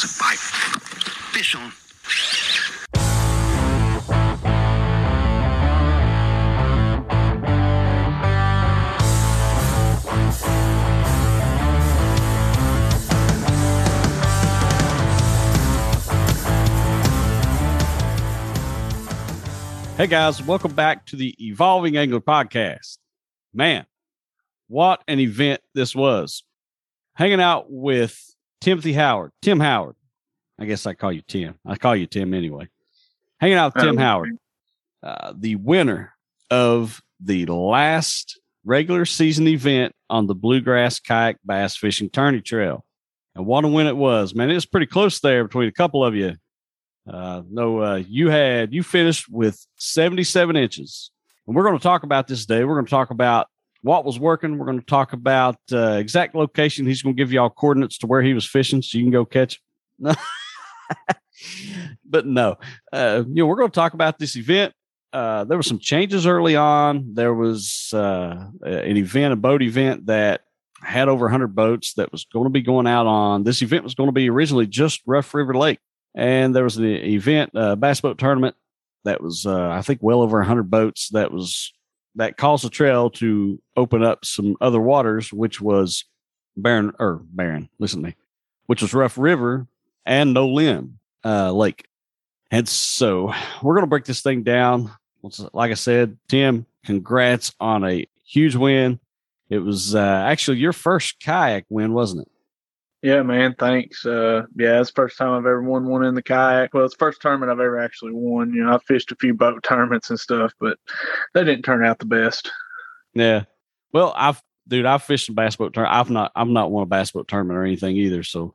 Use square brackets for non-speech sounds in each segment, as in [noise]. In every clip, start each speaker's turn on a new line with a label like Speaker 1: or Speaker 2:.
Speaker 1: was a fight. Fish on.
Speaker 2: Hey guys, welcome back to the Evolving Angler Podcast. Man, what an event this was. Hanging out with Timothy Howard, Tim Howard. I guess I call you Tim. I call you Tim anyway. Hanging out with Tim
Speaker 3: Oh,
Speaker 2: Howard, uh, the winner of the last regular season event on the Bluegrass Kayak Bass Fishing Tourney Trail. And what a win it was, man. It was pretty close there between a couple of you. Uh, no, uh, you had you finished with 77 inches, and we're going to talk about this day. We're going to talk about what was working. We're going to talk about uh, exact location. He's going to give y'all coordinates to where he was fishing, so you can go catch. him. [laughs] but no, uh, you know we're going to talk about this event. Uh, there were some changes early on. There was uh, an event, a boat event that had over 100 boats that was going to be going out on. This event was going to be originally just Rough River Lake and there was an event, uh, bass boat tournament that was, uh, I think, well over 100 boats. That was that caused the trail to open up some other waters, which was Barren or Barren. Listen to me, which was Rough River and Nolin uh, Lake. And so we're going to break this thing down. Like I said, Tim, congrats on a huge win. It was uh, actually your first kayak win, wasn't it?
Speaker 3: Yeah, man. Thanks. Uh, yeah, it's the first time I've ever won one in the kayak. Well, it's the first tournament I've ever actually won. You know, I fished a few boat [laughs] tournaments and stuff, but they didn't turn out the best.
Speaker 2: Yeah. Well, I've dude, I've fished a bass boat tournament. I've not I've not won a bass boat tournament or anything either. So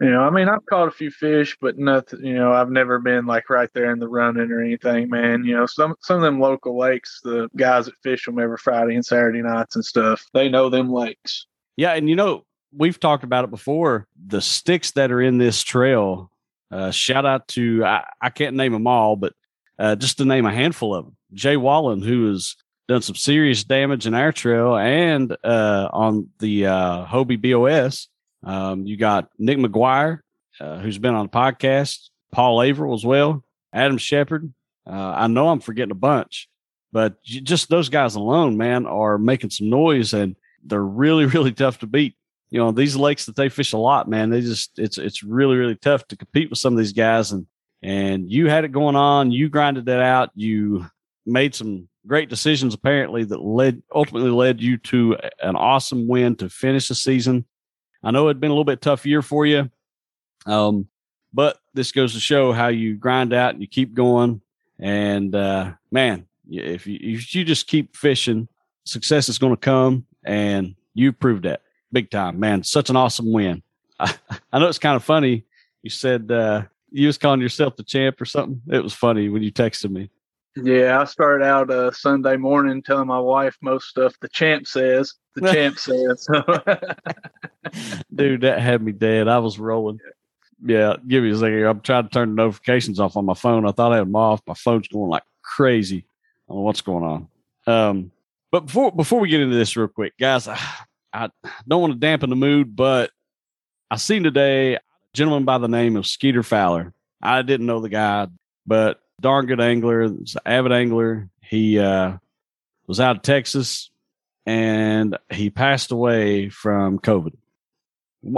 Speaker 3: You know, I mean, I've caught a few fish, but nothing. You know, I've never been like right there in the running or anything, man. You know, some some of them local lakes, the guys that fish them every Friday and Saturday nights and stuff, they know them lakes.
Speaker 2: yeah, and you know, we've talked about it before. The sticks that are in this trail, uh, shout out to I, I can't name them all, but uh, just to name a handful of them. Jay Wallen, who has done some serious damage in our trail and uh, on the uh, Hobie BOS. Um, you got Nick McGuire, uh, who's been on the podcast, Paul Averill as well, Adam Shepard. Uh, I know I'm forgetting a bunch, but just those guys alone, man, are making some noise and they're really, [laughs] really tough to beat. You know, these lakes that they fish a lot, man, they just it's it's really, really tough to compete with some of these guys. And and you had it going on, you grinded that out, you made some great decisions apparently that led ultimately led you to an awesome win to finish the season. I know it'd been a little bit tough year for you. Um, but this goes to show how you grind out and you keep going. And uh, man, if you, if you just keep fishing, success is going to come. And you proved that big time, man. Such an awesome win. I, [laughs] I know it's kind of funny. You said uh, you was calling yourself the champ or something. It was funny when you texted me.
Speaker 3: Yeah, I started out uh, Sunday morning telling my wife most stuff the champ says. The [laughs] champ says. [laughs]
Speaker 2: Dude, that had me dead. I was rolling. Yeah, give me a second. I'm trying to turn the notifications off on my phone. I thought I had them off. My phone's going like crazy. I don't know what's going on. Um, but before before we get into this real quick, guys, [sighs] I, don't want to dampen the mood, but I seen today a gentleman by the name of Skeeter Fowler. I didn't know the guy, but darn good angler, avid angler. He uh, was out of Texas and he passed away from COVID.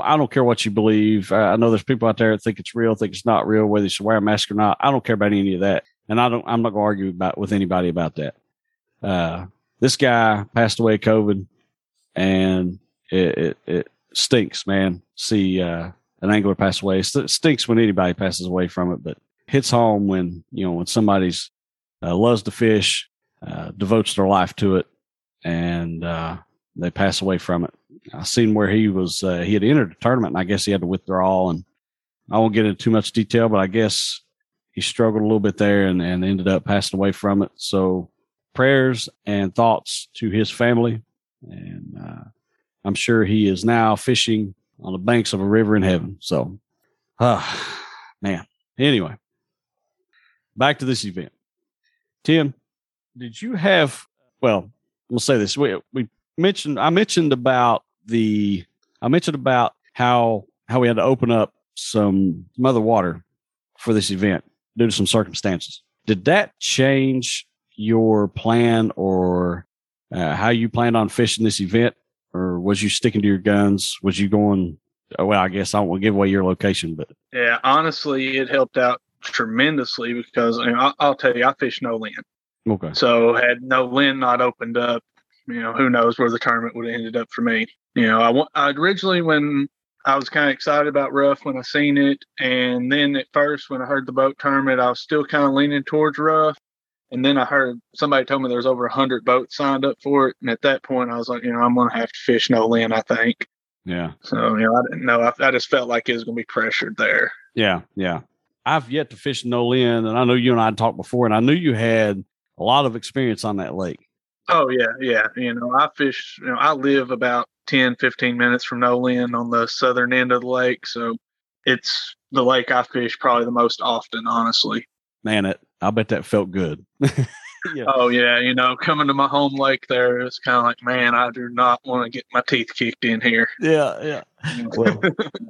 Speaker 2: I don't care what you believe. I know there's people out there that think it's real, think it's not real, whether you should wear a mask or not. I don't care about any of that, and I don't. I'm not going to argue about with anybody about that. Uh, this guy passed away COVID, and it, it, it stinks, man. See uh, an angler pass away. It stinks when anybody passes away from it, but hits home when you know when somebody's uh, loves to fish, uh, devotes their life to it, and uh, they pass away from it. I seen where he was. Uh, he had entered a tournament, and I guess he had to withdraw. And I won't get into too much detail, but I guess he struggled a little bit there and, and ended up passing away from it. So prayers and thoughts to his family, and uh, I'm sure he is now fishing on the banks of a river in heaven. So, ah, man. Anyway, back to this event. Tim, did you have? Well, we'll say this. We we mentioned. I mentioned about the. I mentioned about how how we had to open up some, some other water for this event due to some circumstances. Did that change your plan or uh, how you planned on fishing this event? Or was you sticking to your guns? Was you going, oh, well, I guess I won't give away your location, but
Speaker 3: Yeah, honestly, it helped out tremendously because I mean, I'll, I'll tell you, I fished Nolin.
Speaker 2: okay.
Speaker 3: So had Nolin not opened up, you know, who knows where the tournament would have ended up for me. You know, I, I originally when I was kind of excited about rough when I seen it, and then at first when I heard the boat tournament, I was still kind of leaning towards rough. And then I heard somebody told me there was over a hundred boats signed up for it, and at that point I was like, you know, I'm gonna have to fish Nolin, I think.
Speaker 2: Yeah.
Speaker 3: So you know, I didn't know. I, I just felt like it was gonna be pressured there.
Speaker 2: Yeah. Yeah. I've yet to fish Nolin, and I know you and I had talked before, and I knew you had a lot of experience on that lake.
Speaker 3: Oh yeah, yeah. You know, I fish. You know, I live about 10, 15 minutes from Nolin on the southern end of the lake, so it's the lake I fish probably the most often, honestly.
Speaker 2: Man, it I bet that felt good. [laughs] yeah.
Speaker 3: Oh yeah, you know, coming to my home lake there, it's kind of like, man, I do not want to get my teeth kicked in here.
Speaker 2: Yeah, yeah. Well,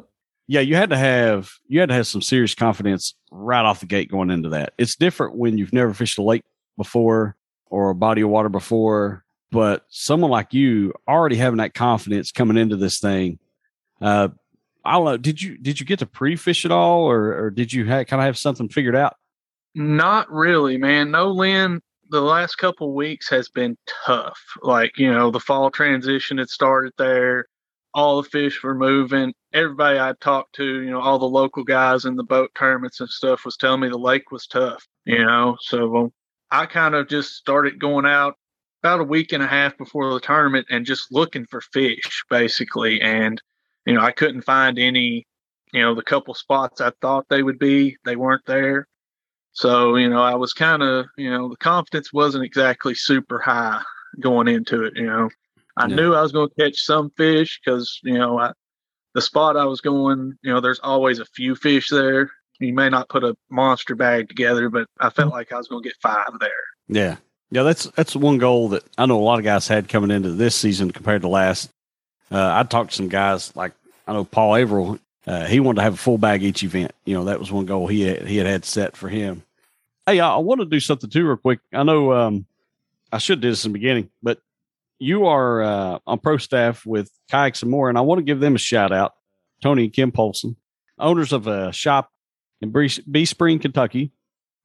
Speaker 2: [laughs] yeah, you had to have you had to have some serious confidence right off the gate going into that. It's different when you've never fished a lake before or a body of water before, but someone like you already having that confidence coming into this thing. Uh, I don't know. Did you did you get to pre-fish at all, or or did you ha- kind of have something figured out?
Speaker 3: Not really, man. Nolin, the last couple weeks has been tough. Like, you know, the fall transition had started there. All the fish were moving. Everybody I talked to, you know, all the local guys in the boat tournaments and stuff was telling me the lake was tough, you know. So um, I kind of just started going out about a week and a half before the tournament and just looking for fish, basically. And, you know, I couldn't find any, you know, the couple spots I thought they would be, they weren't there. So, you know, I was kind of, you know, the confidence wasn't exactly super high going into it. You know, I knew I was going to catch some fish because, you know, I, the spot I was going, you know, there's always a few fish there. You may not put a monster bag together, but I felt like I was going to get five there.
Speaker 2: Yeah. Yeah, that's that's one goal that I know a lot of guys had coming into this season compared to last. Uh, I talked to some guys like I know Paul Averill. Uh, he wanted to have a full bag each event. You know, that was one goal he had, he had had set for him. Hey, I, I want to do something too, real quick. I know um, I should did this in the beginning, but you are uh, on pro staff with Kayaks and More, and I want to give them a shout out. Tony and Kim Polson, owners of a shop in Bee Spring, Kentucky,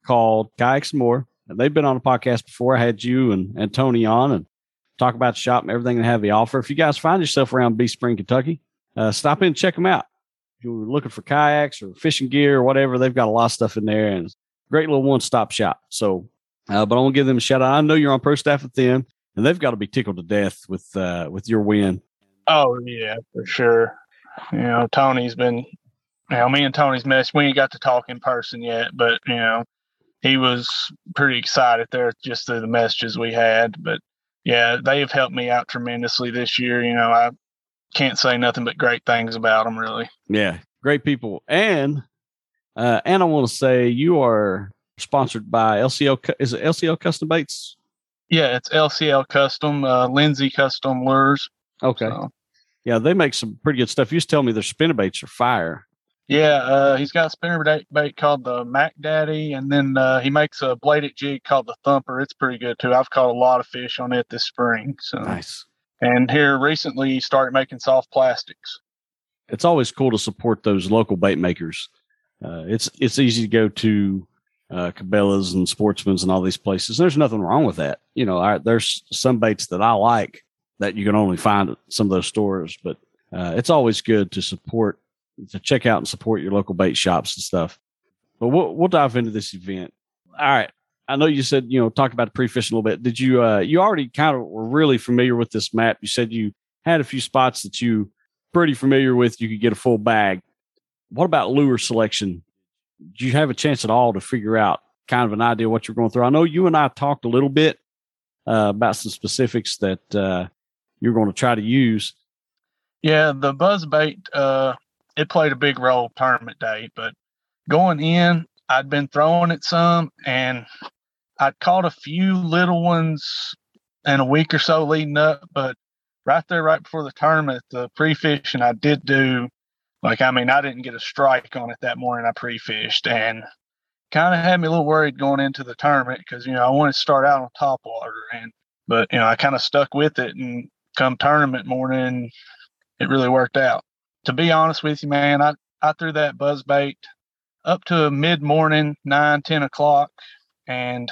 Speaker 2: called Kayaks and More. And they've been on a podcast before. I had you and, and Tony on and talk about the shop and everything they have the offer. If you guys find yourself around Bee Spring, Kentucky, uh, stop in and check them out. You're looking for kayaks or fishing gear or whatever, they've got a lot of stuff in there and great little one stop shop. So, uh, but I want to give them a shout out. I know you're on pro staff with them and they've got to be tickled to death with, uh, with your win.
Speaker 3: Oh yeah, for sure. You know, Tony's been, you know, me and Tony's mess. We ain't got to talk in person yet, but you know, he was pretty excited there just through the messages we had. But yeah, they've helped me out tremendously this year. You know, I can't say nothing but great things about them, really.
Speaker 2: Yeah, great people. And uh, and I want to say you are sponsored by LCL. Is it LCL Custom Baits?
Speaker 3: Yeah, it's LCL Custom, uh, Lindsay Custom Lures.
Speaker 2: Okay.
Speaker 3: So,
Speaker 2: Yeah, they make some pretty good stuff. You used to tell me their spinnerbaits are fire.
Speaker 3: yeah, uh, he's got a spinner bait, bait called the Mac Daddy, and then uh, he makes a bladed jig called the Thumper. It's pretty good too. I've caught a lot of fish on it this spring. So,
Speaker 2: Nice.
Speaker 3: And here recently started making soft plastics.
Speaker 2: It's always cool to support those local bait makers. Uh, it's it's easy to go to uh, Cabela's and Sportsman's and all these places. There's nothing wrong with that. You know, I, there's some baits that I like that you can only find at some of those stores, but uh, it's always good to support to check out and support your local bait shops and stuff. But we'll we'll dive into this event. All right. I know you said you know talk about the pre-fishing a little bit. Did you uh you already kind of were really familiar with this map? You said you had a few spots that you pretty familiar with. You could get a full bag. What about lure selection? Did you have a chance at all to figure out kind of an idea what you're going through? I know you and I talked a little bit uh, about some specifics that uh, you're going to try to use.
Speaker 3: Yeah, the buzz bait, uh, it played a big role tournament day, but going in, I'd been throwing it some and I'd caught a few little ones in a week or so leading up, but right there, right before the tournament, the pre fishing I did do, Like, I mean, I didn't get a strike on it that morning. I pre fished and kind of had me a little worried going into the tournament because, you know, I wanted to start out on top water. And, but, you know, I kind of stuck with it. And come tournament morning, it really worked out. To be honest with you, man, I, I threw that buzz bait up to mid morning, nine, 10 o'clock. And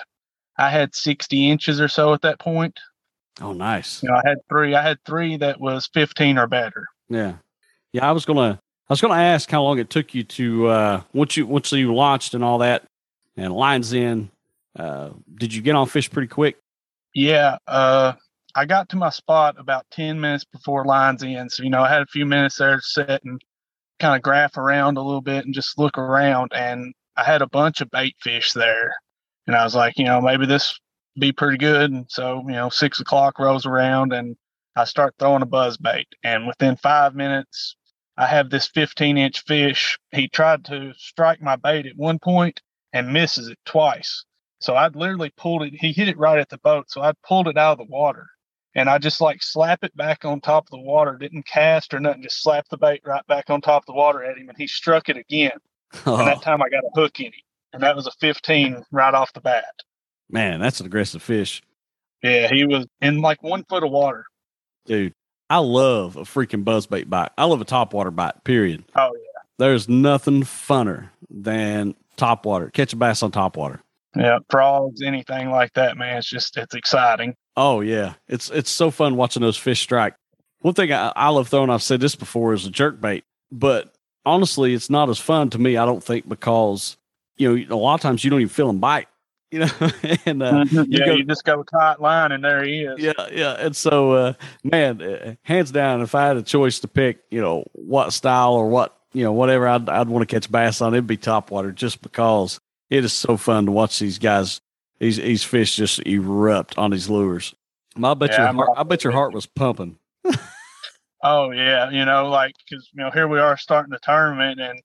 Speaker 3: I had 60 inches or so at that point.
Speaker 2: Oh, nice.
Speaker 3: You know, I had three. I had three that was 15 or better.
Speaker 2: Yeah. Yeah. I was going to, I was going to ask how long it took you to, uh, once you, once you launched and all that and lines in, uh, did you get on fish pretty quick?
Speaker 3: Yeah. Uh, I got to my spot about 10 minutes before lines in. So, you know, I had a few minutes there to sit and kind of graph around a little bit and just look around. And I had a bunch of bait fish there. And I was like, you know, maybe this be pretty good. And so, you know, six o'clock rolls around and I start throwing a buzz bait. And within five minutes, I have this 15 inch fish. He tried to strike my bait at one point and misses it twice. So I'd literally pulled it. He hit it right at the boat. So I pulled it out of the water and I just like slap it back on top of the water. Didn't cast or nothing. Just slap the bait right back on top of the water at him. And he struck it again. Oh. And that [laughs] time I got a hook in him. And that was a 15 right off the bat.
Speaker 2: Man, that's an aggressive fish.
Speaker 3: Yeah, he was in like one foot of water.
Speaker 2: Dude, I love a freaking buzzbait bite. I love a topwater bite, period.
Speaker 3: Oh, yeah.
Speaker 2: There's nothing funner than topwater. Catch a bass on topwater.
Speaker 3: Yeah, frogs, anything like that, man. It's just, it's exciting.
Speaker 2: Oh, yeah. It's it's so fun watching those fish strike. One thing I, I love throwing, I've said this before, is a jerk bait. But honestly, it's not as fun to me, I don't think, because, you know, a lot of times you don't even feel them bite you know, [laughs] and uh,
Speaker 3: mm-hmm. yeah, you, go, you, just go tight line, and there he is.
Speaker 2: Yeah, yeah, and so, uh, man, uh, hands down, if I had a choice to pick, you know, what style or what, you know, whatever I'd, I'd want to catch bass on, it'd be top water, just because it is so fun to watch these guys, these these fish just erupt on these lures. I bet yeah, your heart, I bet your heart was pumping. [laughs]
Speaker 3: oh yeah, you know, like because you know here we are starting the tournament, and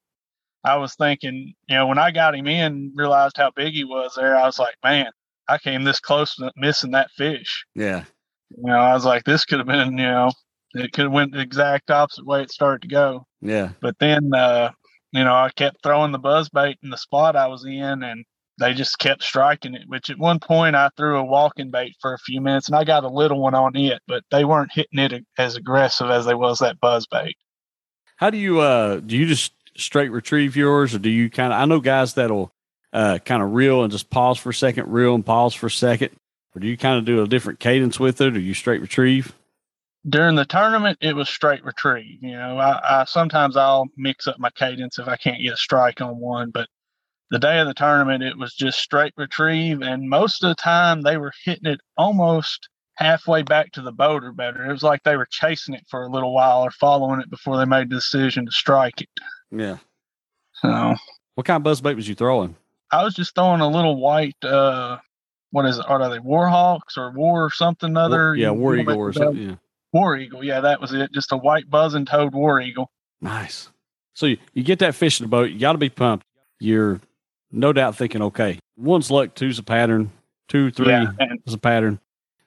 Speaker 3: I was thinking, you know, when I got him in, realized how big he was there, I was like, man, I came this close to missing that fish.
Speaker 2: Yeah.
Speaker 3: You know, I was like, this could have been, you know, it could have went the exact opposite way it started to go.
Speaker 2: Yeah.
Speaker 3: But then, uh, you know, I kept throwing the buzz bait in the spot I was in and they just kept striking it, which at one point I threw a walking bait for a few minutes and I got a little one on it, but they weren't hitting it as aggressive as they was that buzz bait.
Speaker 2: How do you, uh, do you just straight retrieve yours, or do you kind of? I know guys that'll uh, kind of reel and just pause for a second, reel and pause for a second, or do you kind of do a different cadence with it, or you straight retrieve?
Speaker 3: During the tournament, it was straight retrieve. You know, I, I sometimes I'll mix up my cadence if I can't get a strike on one, but the day of the tournament, it was just straight retrieve, and most of the time they were hitting it almost halfway back to the boat or better. It was like they were chasing it for a little while or following it before they made the decision to strike it.
Speaker 2: Yeah.
Speaker 3: So,
Speaker 2: what kind of buzz bait was you throwing?
Speaker 3: I was just throwing a little white. uh What is it? Are they Warhawks or War something other?
Speaker 2: War, yeah, War Eagle or something. Yeah.
Speaker 3: War Eagle. Yeah, that was it. Just a white buzzing toad War Eagle.
Speaker 2: Nice. So you, you get that fish in the boat. You got to be pumped. You're no doubt thinking, okay, one's luck, two's a pattern, two, three yeah, is a pattern.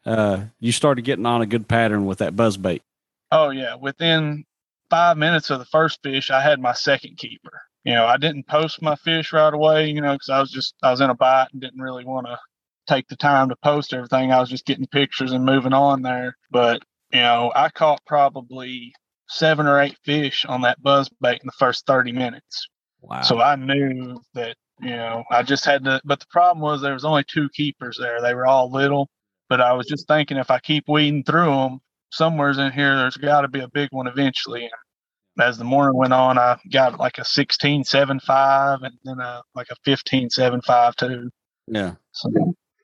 Speaker 2: Uh, you started getting on a good pattern with that buzz bait.
Speaker 3: Oh yeah, within five minutes of the first fish, I had my second keeper. You know, I didn't post my fish right away, you know, because I was just, I was in a bite and didn't really want to take the time to post everything. I was just getting pictures and moving on there. But, you know, I caught probably seven or eight fish on that buzz bait in the first 30 minutes.
Speaker 2: Wow.
Speaker 3: So I knew that, you know, I just had to, but the problem was there was only two keepers there. They were all little, but I was just thinking if I keep weeding through them, somewhere's in here, there's got to be a big one eventually. And as the morning went on, I got like a 16.75 and then a, like a 15.75 too.
Speaker 2: Yeah. So,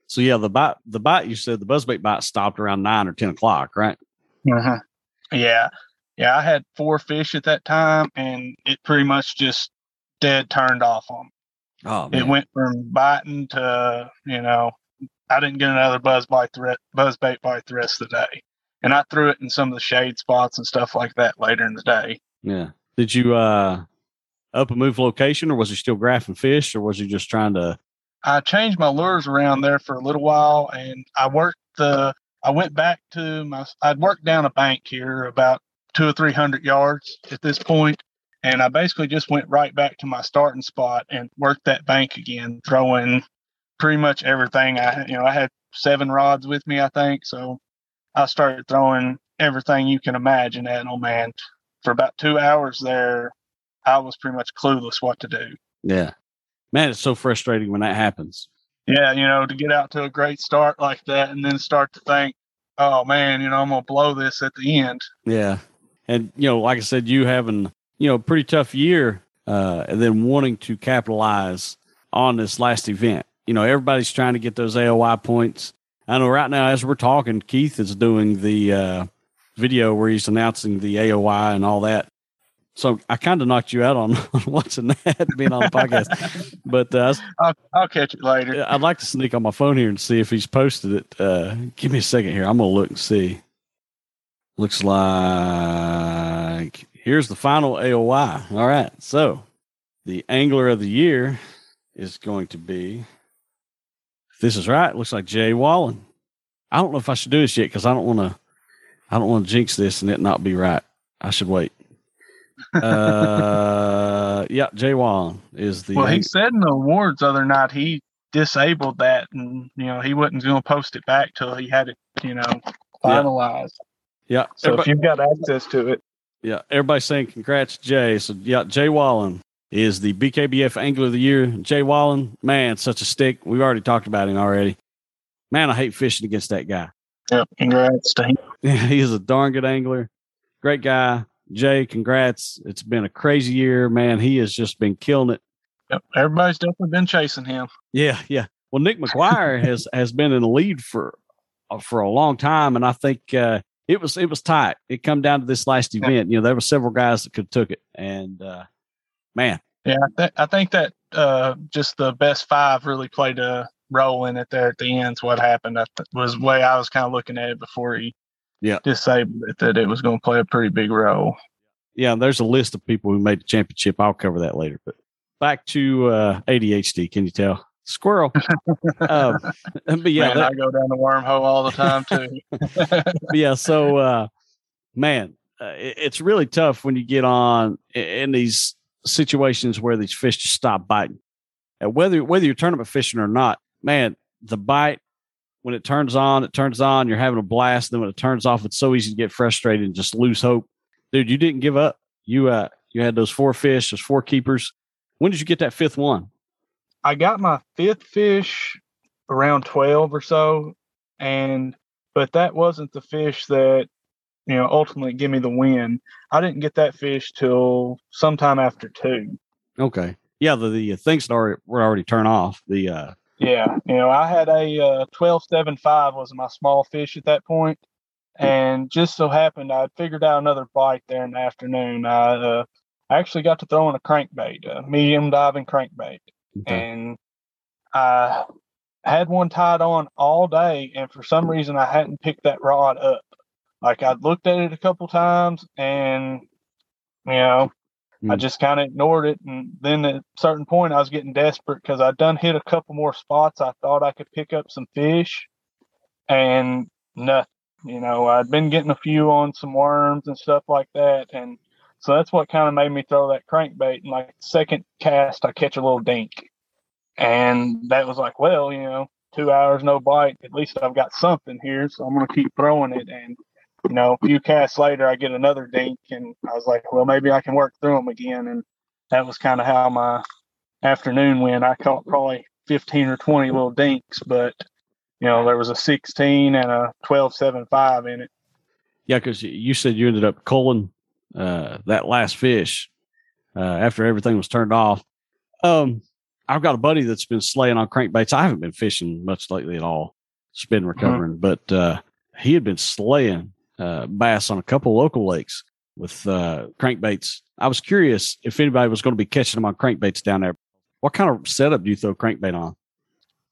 Speaker 2: so yeah, the bite, the bite you said the buzzbait bite stopped around nine or 10 o'clock, right?
Speaker 3: Uh-huh. Yeah. Yeah. I had four fish at that time and it pretty much just dead turned off on me.
Speaker 2: Oh,
Speaker 3: man. It went from biting to, you know, I didn't get another buzz bite the re- buzz bait bite the rest of the day and I threw it in some of the shade spots and stuff like that later in the day.
Speaker 2: Yeah. Did you uh up and move location, or was he still graphing fish, or was he just trying to?
Speaker 3: I changed my lures around there for a little while, and I worked the. I went back to my. I'd worked down a bank here about two or three hundred yards at this point, And I basically just went right back to my starting spot and worked that bank again, throwing pretty much everything. I, you know, I had seven rods with me, I think. So I started throwing everything you can imagine at no man. For about two hours there, I was pretty much clueless what to do.
Speaker 2: Yeah. Man, it's so frustrating when that happens.
Speaker 3: Yeah, you know, to get out to a great start like that and then start to think, oh man, you know, I'm gonna blow this at the end.
Speaker 2: Yeah. And you know, like I said, you having, you know, a pretty tough year, uh, and then wanting to capitalize on this last event. You know, everybody's trying to get those AOY points. I know right now as we're talking, Keith is doing the uh, video where he's announcing the AOY and all that. So I kind of knocked you out [laughs] on watching that being on the podcast, [laughs] but uh,
Speaker 3: I'll, I'll catch it later.
Speaker 2: I'd like to sneak on my phone here and see if he's posted it. Uh, give me a second here. I'm gonna look and see. Looks like here's the final AOY. All right, so the angler of the year is going to be. If this is right, looks like Jay Wallen. I don't know if I should do this yet because I don't want to. I don't want to jinx this and it not be right. I should wait uh, [laughs] yeah, Jay Wallen is the.
Speaker 3: Well, he said in the awards other night he disabled that, and you know he wasn't going to post it back till he had it, you know, finalized.
Speaker 2: Yeah.
Speaker 3: So if you've got access to it.
Speaker 2: Yeah, everybody's saying congrats, Jay. So yeah, Jay Wallen is the BKBF Angler of the Year. Jay Wallen, man, such a stick. We've already talked about him already. Man, I hate fishing against that guy.
Speaker 3: Yeah, congrats to him. [laughs]
Speaker 2: Yeah, he is a darn good angler. Great guy. Jay, congrats. It's been a crazy year, man. He has just been killing it.
Speaker 3: Yep. Everybody's definitely been chasing him.
Speaker 2: Yeah, yeah. Well, Nick McGuire [laughs] has has been in the lead for uh, for a long time, and I think uh, it was it was tight. It come down to this last event. You know, there were several guys that could took it, and uh, man.
Speaker 3: Yeah, I, th- I think that uh, just the best five really played a role in it there at the end. What happened I th- was the way I was kind of looking at it before he
Speaker 2: yeah.
Speaker 3: disabled it that it was going to play a pretty big role.
Speaker 2: Yeah, there's a list of people who made the championship. I'll cover that later. But back to uh, ADHD. Can you tell? Squirrel. [laughs] um, but yeah,
Speaker 3: man, that, I go down the wormhole all the time too. [laughs]
Speaker 2: yeah, so uh, man, uh, it, it's really tough when you get on in these situations where these fish just stop biting. And whether whether you're tournament fishing or not, man, the bite when it turns on, it turns on. You're having a blast. Then when it turns off, it's so easy to get frustrated and just lose hope. Dude, you didn't give up. You uh, you had those four fish, those four keepers. When did you get that fifth one?
Speaker 3: I got my fifth fish around twelve or so, and but that wasn't the fish that you know ultimately give me the win. I didn't get that fish till sometime after two.
Speaker 2: Okay, yeah, the the things were already turned off. The uh,
Speaker 3: yeah, you know, I had a uh, twelve seven five was my small fish at that point, and just so happened I figured out another bite there in the afternoon. I uh, actually got to throw in a crankbait, a medium diving crankbait, okay. and I had one tied on all day, and for some reason I hadn't picked that rod up. Like I'd looked at it a couple times, and you know, Mm. I just kind of ignored it. And then at a certain point, I was getting desperate because I'd done hit a couple more spots. I thought I could pick up some fish and nothing. You know, I'd been getting a few on some worms and stuff like that. And so that's what kind of made me throw that crankbait. And like second cast, I catch a little dink. And that was like, well, you know, two hours, no bite. At least I've got something here. So I'm going to keep throwing it. And you know, a few casts later, I get another dink, and I was like, well, maybe I can work through them again. And that was kind of how my afternoon went. I caught probably 15 or 20 little dinks, but, you know, there was a 16 and a 12 7 5 in it.
Speaker 2: Yeah, because you said you ended up culling uh, that last fish uh, after everything was turned off. Um, I've got a buddy that's been slaying on crankbaits. I haven't been fishing much lately at all. It's been mm-hmm. recovering, mm-hmm. but uh, he had been slaying uh, bass on a couple local lakes with uh, crankbaits. I was curious if anybody was going to be catching them on crankbaits down there. What kind of setup do you throw crankbait on?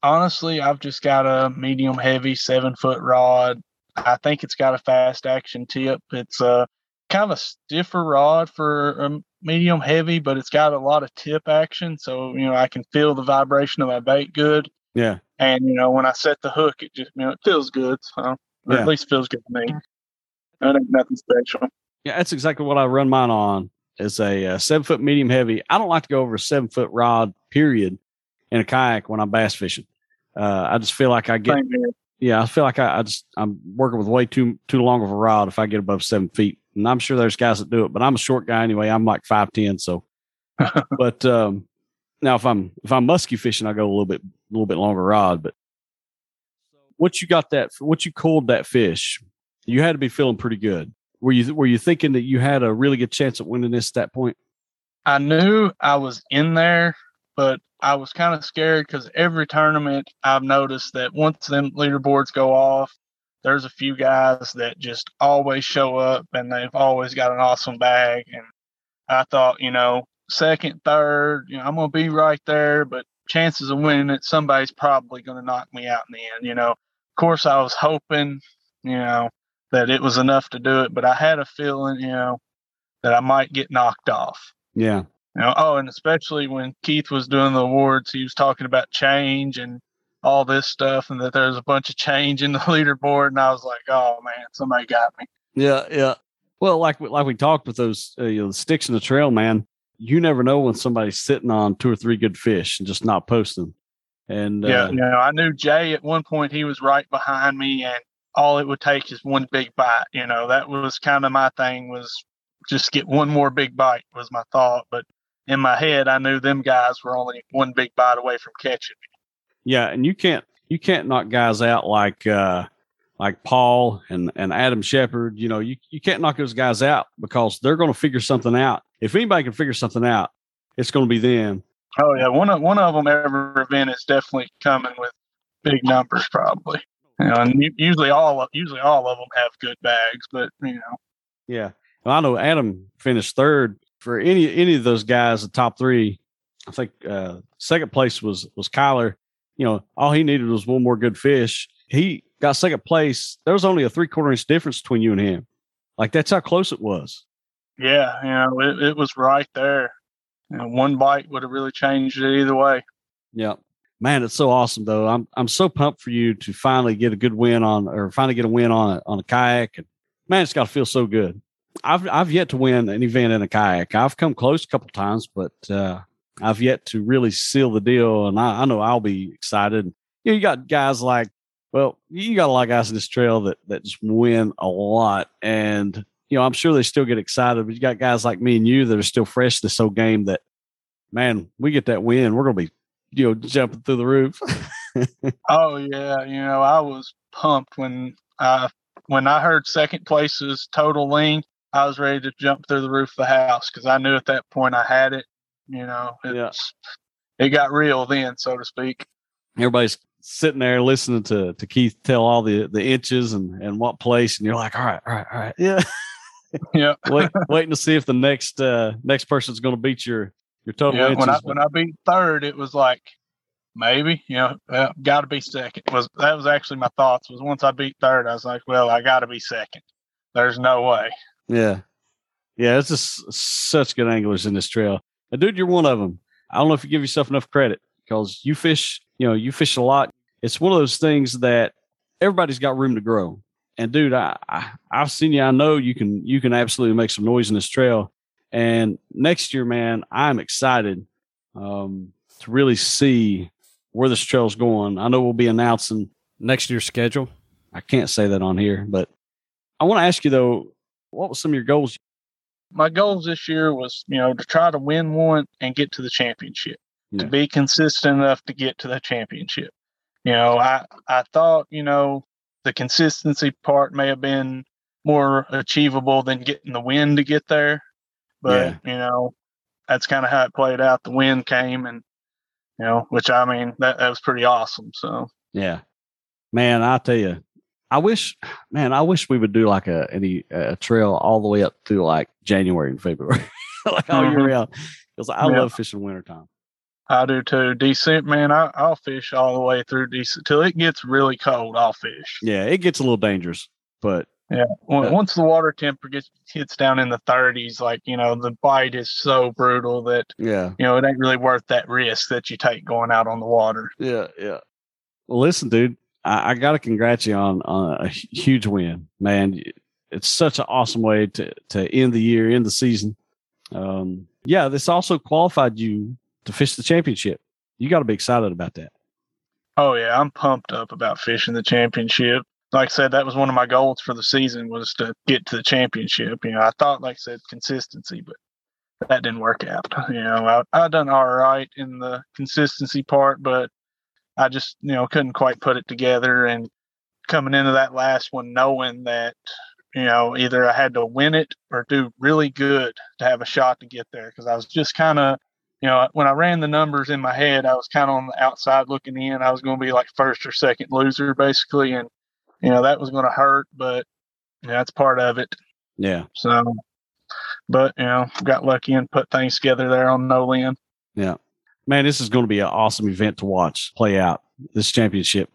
Speaker 3: Honestly, I've just got a medium heavy seven foot rod. I think it's got a fast action tip. It's a kind of a stiffer rod for a medium heavy, but it's got a lot of tip action. So, you know, I can feel the vibration of my bait good.
Speaker 2: Yeah.
Speaker 3: And, you know, when I set the hook, it just, you know, it feels good. So, yeah. at least feels good to me. That ain't nothing special.
Speaker 2: Yeah, that's exactly what I run mine on. is a, uh seven foot medium heavy. I don't like to go over a seven foot rod period in a kayak when I'm bass fishing. Uh, I just feel like I get yeah, I feel like I, I just I'm working with way too too long of a rod if I get above seven feet. And I'm sure there's guys that do it, but I'm a short guy anyway. I'm like five ten, so. [laughs] but um, now if I'm if I'm musky fishing, I go a little bit a little bit longer rod. But what you got that, what you cooled that fish, you had to be feeling pretty good. Were you were you thinking that you had a really good chance at winning this at that point?
Speaker 3: I knew I was in there, but I was kind of scared because every tournament I've noticed that once them leaderboards go off, there's a few guys that just always show up and they've always got an awesome bag. And I thought, you know, second, third, you know, I'm gonna be right there, but chances of winning it, somebody's probably gonna knock me out in the end. You know, of course, I was hoping, you know, that it was enough to do it, but I had a feeling, you know, that I might get knocked off.
Speaker 2: Yeah,
Speaker 3: You know, oh, and especially when Keith was doing the awards, he was talking about change and all this stuff, and that there's a bunch of change in the [laughs] leaderboard, and I was like, oh man, somebody got me.
Speaker 2: yeah, yeah. Well, like like we talked with those uh, you know, the sticks in the trail, man. You never know when somebody's sitting on two or three good fish and just not posting. And uh,
Speaker 3: Yeah, you know, I knew Jay at one point he was right behind me, and all it would take is one big bite. You know, that was kind of my thing was just get one more big bite was my thought, but in my head I knew them guys were only one big bite away from catching me.
Speaker 2: Yeah, and you can't you can't knock guys out like uh like Paul and and Adam Shepard. You know, you you can't knock those guys out because they're going to figure something out. If anybody can figure something out, it's going to be them.
Speaker 3: Oh yeah, one of one of them every event is definitely coming with big numbers, probably. You know, and usually all of, usually all of them have good bags, but you know,
Speaker 2: Yeah. Well, I know Adam finished third for any any of those guys. The top three, I think uh second place was was Kyler. You know, all he needed was one more good fish. He got second place. There was only a three quarter inch difference between you and him. Like that's how close it was.
Speaker 3: yeah, you know, it, it was right there. You know, one bite would have really changed it either way.
Speaker 2: Yeah. Man, it's so awesome though. I'm I'm so pumped for you to finally get a good win on or finally get a win on a, on a kayak. And man, it's got to feel so good. I've I've yet to win an event in a kayak. I've come close a couple times, but uh, I've yet to really seal the deal. And I, I know I'll be excited. You, know, you got guys like, well, you got a lot of guys in this trail that that just win a lot, and you know I'm sure they still get excited. But you got guys like me and you that are still fresh this whole game. That man, we get that win, we're gonna be you know jumping through the roof. [laughs]
Speaker 3: Oh yeah, you know, I was pumped when I when I heard second place's total lean. I was ready to jump through the roof of the house because I knew at that point I had it. You know,
Speaker 2: Yeah.
Speaker 3: it's, it got real then, so to speak.
Speaker 2: everybody's sitting there listening to to Keith tell all the the inches and and what place, and you're like, all right, all right, all right, yeah. [laughs]
Speaker 3: Yeah,
Speaker 2: Wait, waiting to see if the next uh next person's going to beat your your total
Speaker 3: yeah. When I when I beat third, it was like maybe you know, uh, well, got to be second. Was that was actually my thoughts? Was once I beat third, I was like, well, I got to be second. There's no way.
Speaker 2: yeah, yeah. It's just such good anglers in this trail. And dude, you're one of them. I don't know if you give yourself enough credit because you fish. You know, you fish a lot. It's one of those things that everybody's got room to grow. And dude, I, I I've seen you. I know you can you can absolutely make some noise in this trail. And next year, man, I'm excited um, to really see where this trail's going. I know we'll be announcing next year's schedule. I can't say that on here, but I want to ask you though, what was some of your goals?
Speaker 3: my goals this year was, you know, to try to win one and get to the championship.
Speaker 2: Yeah.
Speaker 3: To be consistent enough to get to the championship. You know, I I thought, you know, the consistency part may have been more achievable than getting the win to get there. But, you know, that's kind of how it played out. The wind came and you know, which I mean, that, that was pretty awesome. So
Speaker 2: Yeah, man, I tell you, I wish, man, I wish we would do like a any a trail all the way up through like January and February, [laughs] like all year
Speaker 3: Mhm.
Speaker 2: round, because I
Speaker 3: Yeah.
Speaker 2: love fishing wintertime.
Speaker 3: I do too. Decent man, I, I'll fish all the way through decent till it gets really cold. I'll fish.
Speaker 2: Yeah, it gets a little dangerous, but Yeah.
Speaker 3: Once the water temperature gets hits down in the 30s, like you know, the bite is so brutal that
Speaker 2: yeah,
Speaker 3: you know it ain't really worth that risk that you take going out on the water.
Speaker 2: yeah, yeah. Well, listen, dude, I, I got to congratulate you on, on a huge win, man. It's such an awesome way to to end the year, end the season. Um, yeah, this also qualified you to fish the championship. You got to be excited about that.
Speaker 3: Oh yeah, I'm pumped up about fishing the championship. Like I said, that was one of my goals for the season was to get to the championship. You know, I thought, like I said, consistency, but that didn't work out. You know, I I done all right in the consistency part, but I just you know couldn't quite put it together. And coming into that last one, knowing that you know either I had to win it or do really good to have a shot to get there, because I was just kind of you know, when I ran the numbers in my head, I was kind of on the outside looking in. I was going to be like first or second loser, basically, and you know that was going to hurt, but you know, that's part of it.
Speaker 2: Yeah.
Speaker 3: So, but you know, got lucky and put things together there on Nolin.
Speaker 2: Yeah, man, this is going to be an awesome event to watch play out this championship.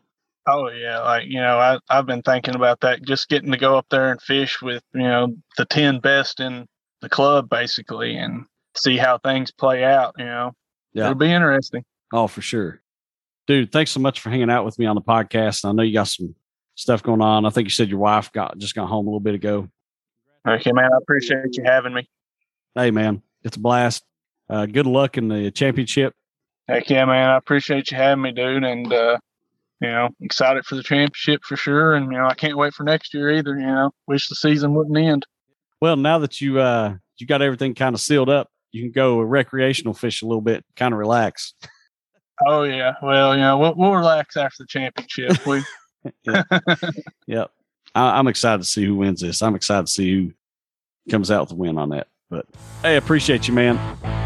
Speaker 3: Oh yeah, like you know, I I've been thinking about that. Just getting to go up there and fish with you know the ten best in the club, basically, and see how things play out. You know,
Speaker 2: Yeah.
Speaker 3: it'll be interesting.
Speaker 2: Oh, for sure. Dude, thanks so much for hanging out with me on the podcast. I know you got some stuff going on. I think you said your wife got just got home a little bit ago.
Speaker 3: Okay, man, I appreciate you having me.
Speaker 2: Hey, man, it's a blast. Uh, good luck in the championship.
Speaker 3: Heck yeah, man, I appreciate you having me, dude, and uh, you know, excited for the championship for sure. And you know, I can't wait for next year either. You know, wish the season wouldn't end.
Speaker 2: Well, now that you uh you got everything kind of sealed up, you can go recreational fish a little bit, kind of relax.
Speaker 3: Oh yeah, well, you know, we'll, we'll relax after the championship. We [laughs]
Speaker 2: Yep. I, I'm excited to see who wins this. I'm excited to see who comes out with the win on that. But hey, appreciate you, man.